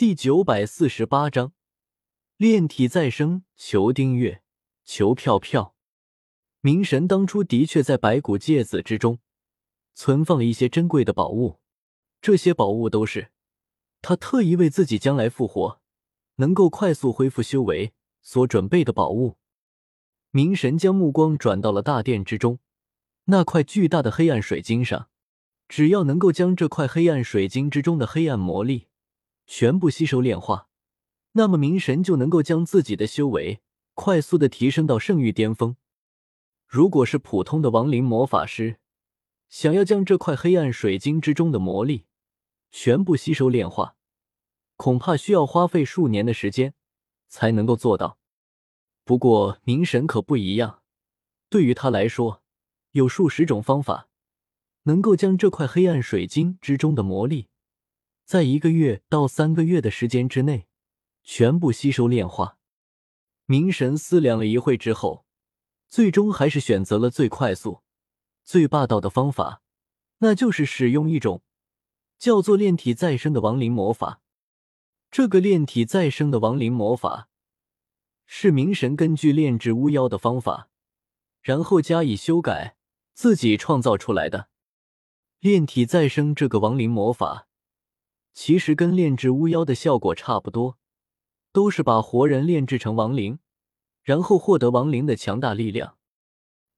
第九百四十八章，炼体再生。求订阅，求票票。明神当初的确在白骨戒子之中存放了一些珍贵的宝物，这些宝物都是他特意为自己将来复活能够快速恢复修为所准备的宝物。明神将目光转到了大殿之中，那块巨大的黑暗水晶上，只要能够将这块黑暗水晶之中的黑暗魔力。全部吸收炼化，那么明神就能够将自己的修为快速的提升到圣域巅峰。如果是普通的亡灵魔法师，想要将这块黑暗水晶之中的魔力全部吸收炼化，恐怕需要花费数年的时间才能够做到。不过明神可不一样，对于他来说，有数十种方法能够将这块黑暗水晶之中的魔力。在一个月到三个月的时间之内，全部吸收炼化。明神思量了一会之后，最终还是选择了最快速、最霸道的方法，那就是使用一种叫做炼体再生的亡灵魔法。这个炼体再生的亡灵魔法，是明神根据炼制巫妖的方法，然后加以修改，自己创造出来的。炼体再生这个亡灵魔法。其实跟炼制巫妖的效果差不多，都是把活人炼制成亡灵，然后获得亡灵的强大力量。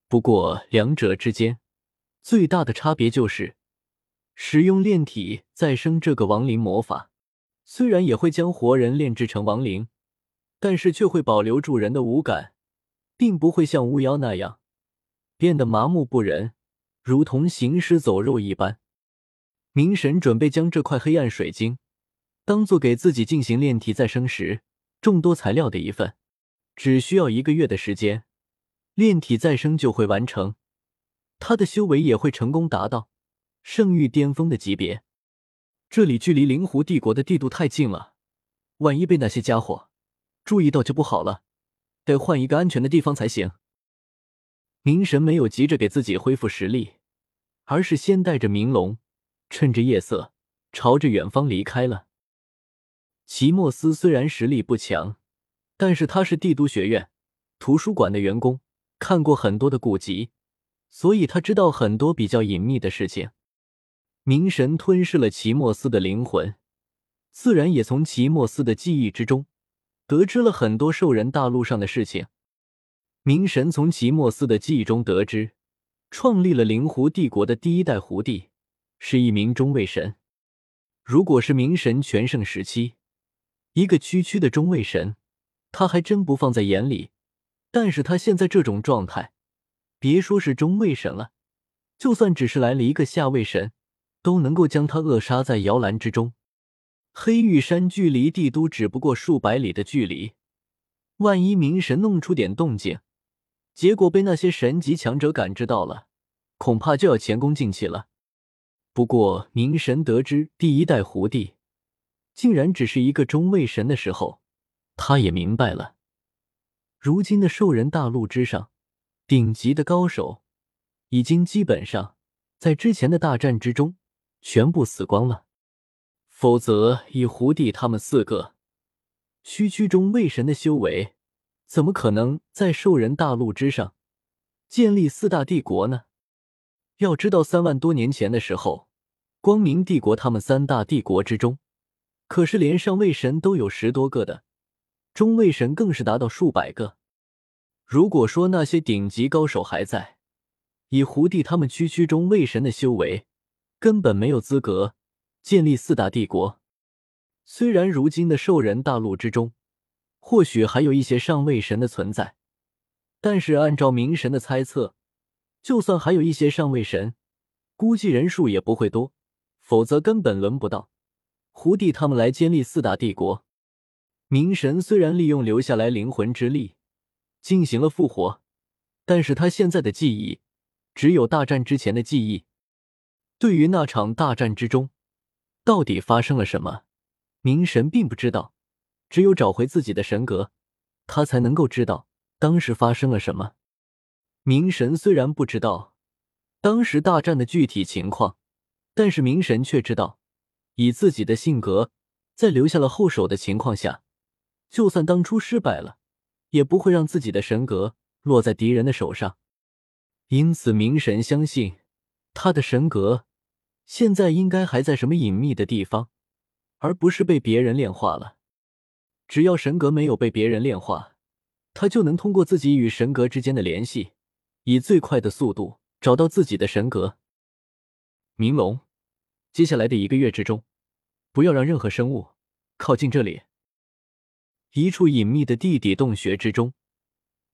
不过两者之间最大的差别就是，使用炼体再生这个亡灵魔法，虽然也会将活人炼制成亡灵，但是却会保留住人的五感，并不会像巫妖那样变得麻木不仁，如同行尸走肉一般。明神准备将这块黑暗水晶当做给自己进行炼体再生时众多材料的一份，只需要一个月的时间，炼体再生就会完成，他的修为也会成功达到圣域巅峰的级别。这里距离灵狐帝国的帝都太近了，万一被那些家伙注意到就不好了，得换一个安全的地方才行。明神没有急着给自己恢复实力，而是先带着明龙。趁着夜色，朝着远方离开了。齐莫斯虽然实力不强，但是他是帝都学院图书馆的员工，看过很多的古籍，所以他知道很多比较隐秘的事情。冥神吞噬了齐莫斯的灵魂，自然也从齐莫斯的记忆之中得知了很多兽人大陆上的事情。冥神从齐莫斯的记忆中得知，创立了灵狐帝国的第一代狐帝。是一名中位神。如果是明神全盛时期，一个区区的中位神，他还真不放在眼里。但是他现在这种状态，别说是中位神了，就算只是来了一个下位神，都能够将他扼杀在摇篮之中。黑玉山距离帝都只不过数百里的距离，万一明神弄出点动静，结果被那些神级强者感知到了，恐怕就要前功尽弃了。不过，明神得知第一代狐帝竟然只是一个中位神的时候，他也明白了，如今的兽人大陆之上，顶级的高手已经基本上在之前的大战之中全部死光了。否则，以狐帝他们四个区区中位神的修为，怎么可能在兽人大陆之上建立四大帝国呢？要知道，三万多年前的时候，光明帝国他们三大帝国之中，可是连上位神都有十多个的，中位神更是达到数百个。如果说那些顶级高手还在，以胡帝他们区区中位神的修为，根本没有资格建立四大帝国。虽然如今的兽人大陆之中，或许还有一些上位神的存在，但是按照明神的猜测。就算还有一些上位神，估计人数也不会多，否则根本轮不到胡帝他们来建立四大帝国。明神虽然利用留下来灵魂之力进行了复活，但是他现在的记忆只有大战之前的记忆。对于那场大战之中到底发生了什么，明神并不知道。只有找回自己的神格，他才能够知道当时发生了什么。明神虽然不知道当时大战的具体情况，但是明神却知道，以自己的性格，在留下了后手的情况下，就算当初失败了，也不会让自己的神格落在敌人的手上。因此，明神相信他的神格现在应该还在什么隐秘的地方，而不是被别人炼化了。只要神格没有被别人炼化，他就能通过自己与神格之间的联系，以最快的速度找到自己的神格。明龙，接下来的一个月之中，不要让任何生物靠近这里。一处隐秘的地底洞穴之中，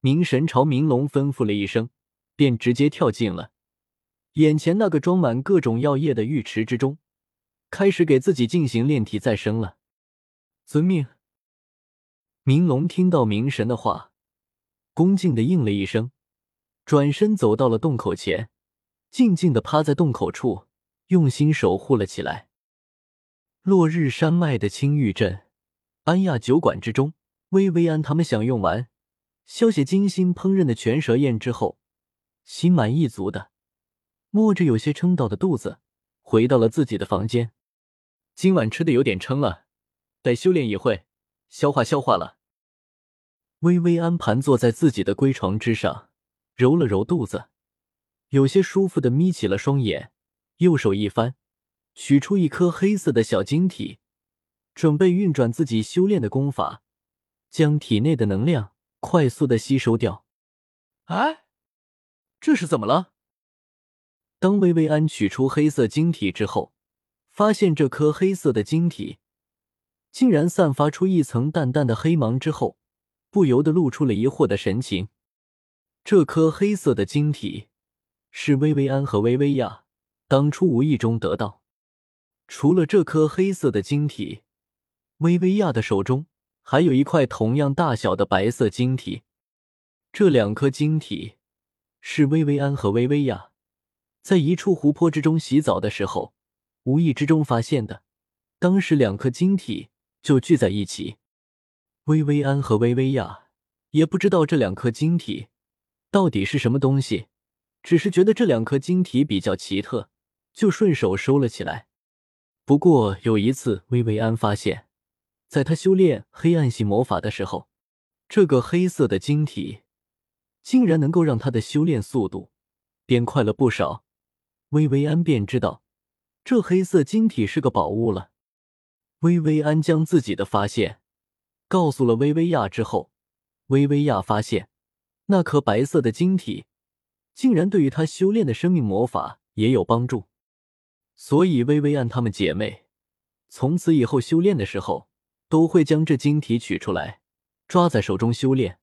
明神朝明龙吩咐了一声，便直接跳进了眼前那个装满各种药液的浴池之中，开始给自己进行炼体再生了。遵命。明龙听到明神的话，恭敬的应了一声，转身走到了洞口前，静静的趴在洞口处，用心守护了起来。落日山脉的青玉镇，安亚酒馆之中，薇薇安他们享用完萧雪精心烹饪的全蛇宴之后，心满意足的摸着有些撑到的肚子，回到了自己的房间。今晚吃的有点撑了，待修炼一会，消化消化了。薇薇安盘坐在自己的龟床之上，揉了揉肚子，有些舒服的眯起了双眼，右手一翻，取出一颗黑色的小晶体，准备运转自己修炼的功法，将体内的能量快速的吸收掉。哎，这是怎么了？当薇薇安取出黑色晶体之后，发现这颗黑色的晶体竟然散发出一层淡淡的黑芒之后。不由得露出了疑惑的神情。这颗黑色的晶体是薇薇安和薇薇亚当初无意中得到。除了这颗黑色的晶体，薇薇亚的手中还有一块同样大小的白色晶体。这两颗晶体是薇薇安和薇薇亚在一处湖泊之中洗澡的时候无意之中发现的。当时两颗晶体就聚在一起。薇薇安和薇薇亚也不知道这两颗晶体到底是什么东西，只是觉得这两颗晶体比较奇特，就顺手收了起来。不过有一次，薇薇安发现，在他修炼黑暗系魔法的时候，这个黑色的晶体竟然能够让他的修炼速度变快了不少。薇薇安便知道这黑色晶体是个宝物了。薇薇安将自己的发现。告诉了薇薇亚之后，薇薇亚发现那颗白色的晶体竟然对于他修炼的生命魔法也有帮助，所以薇薇安她们姐妹从此以后修炼的时候都会将这晶体取出来，抓在手中修炼。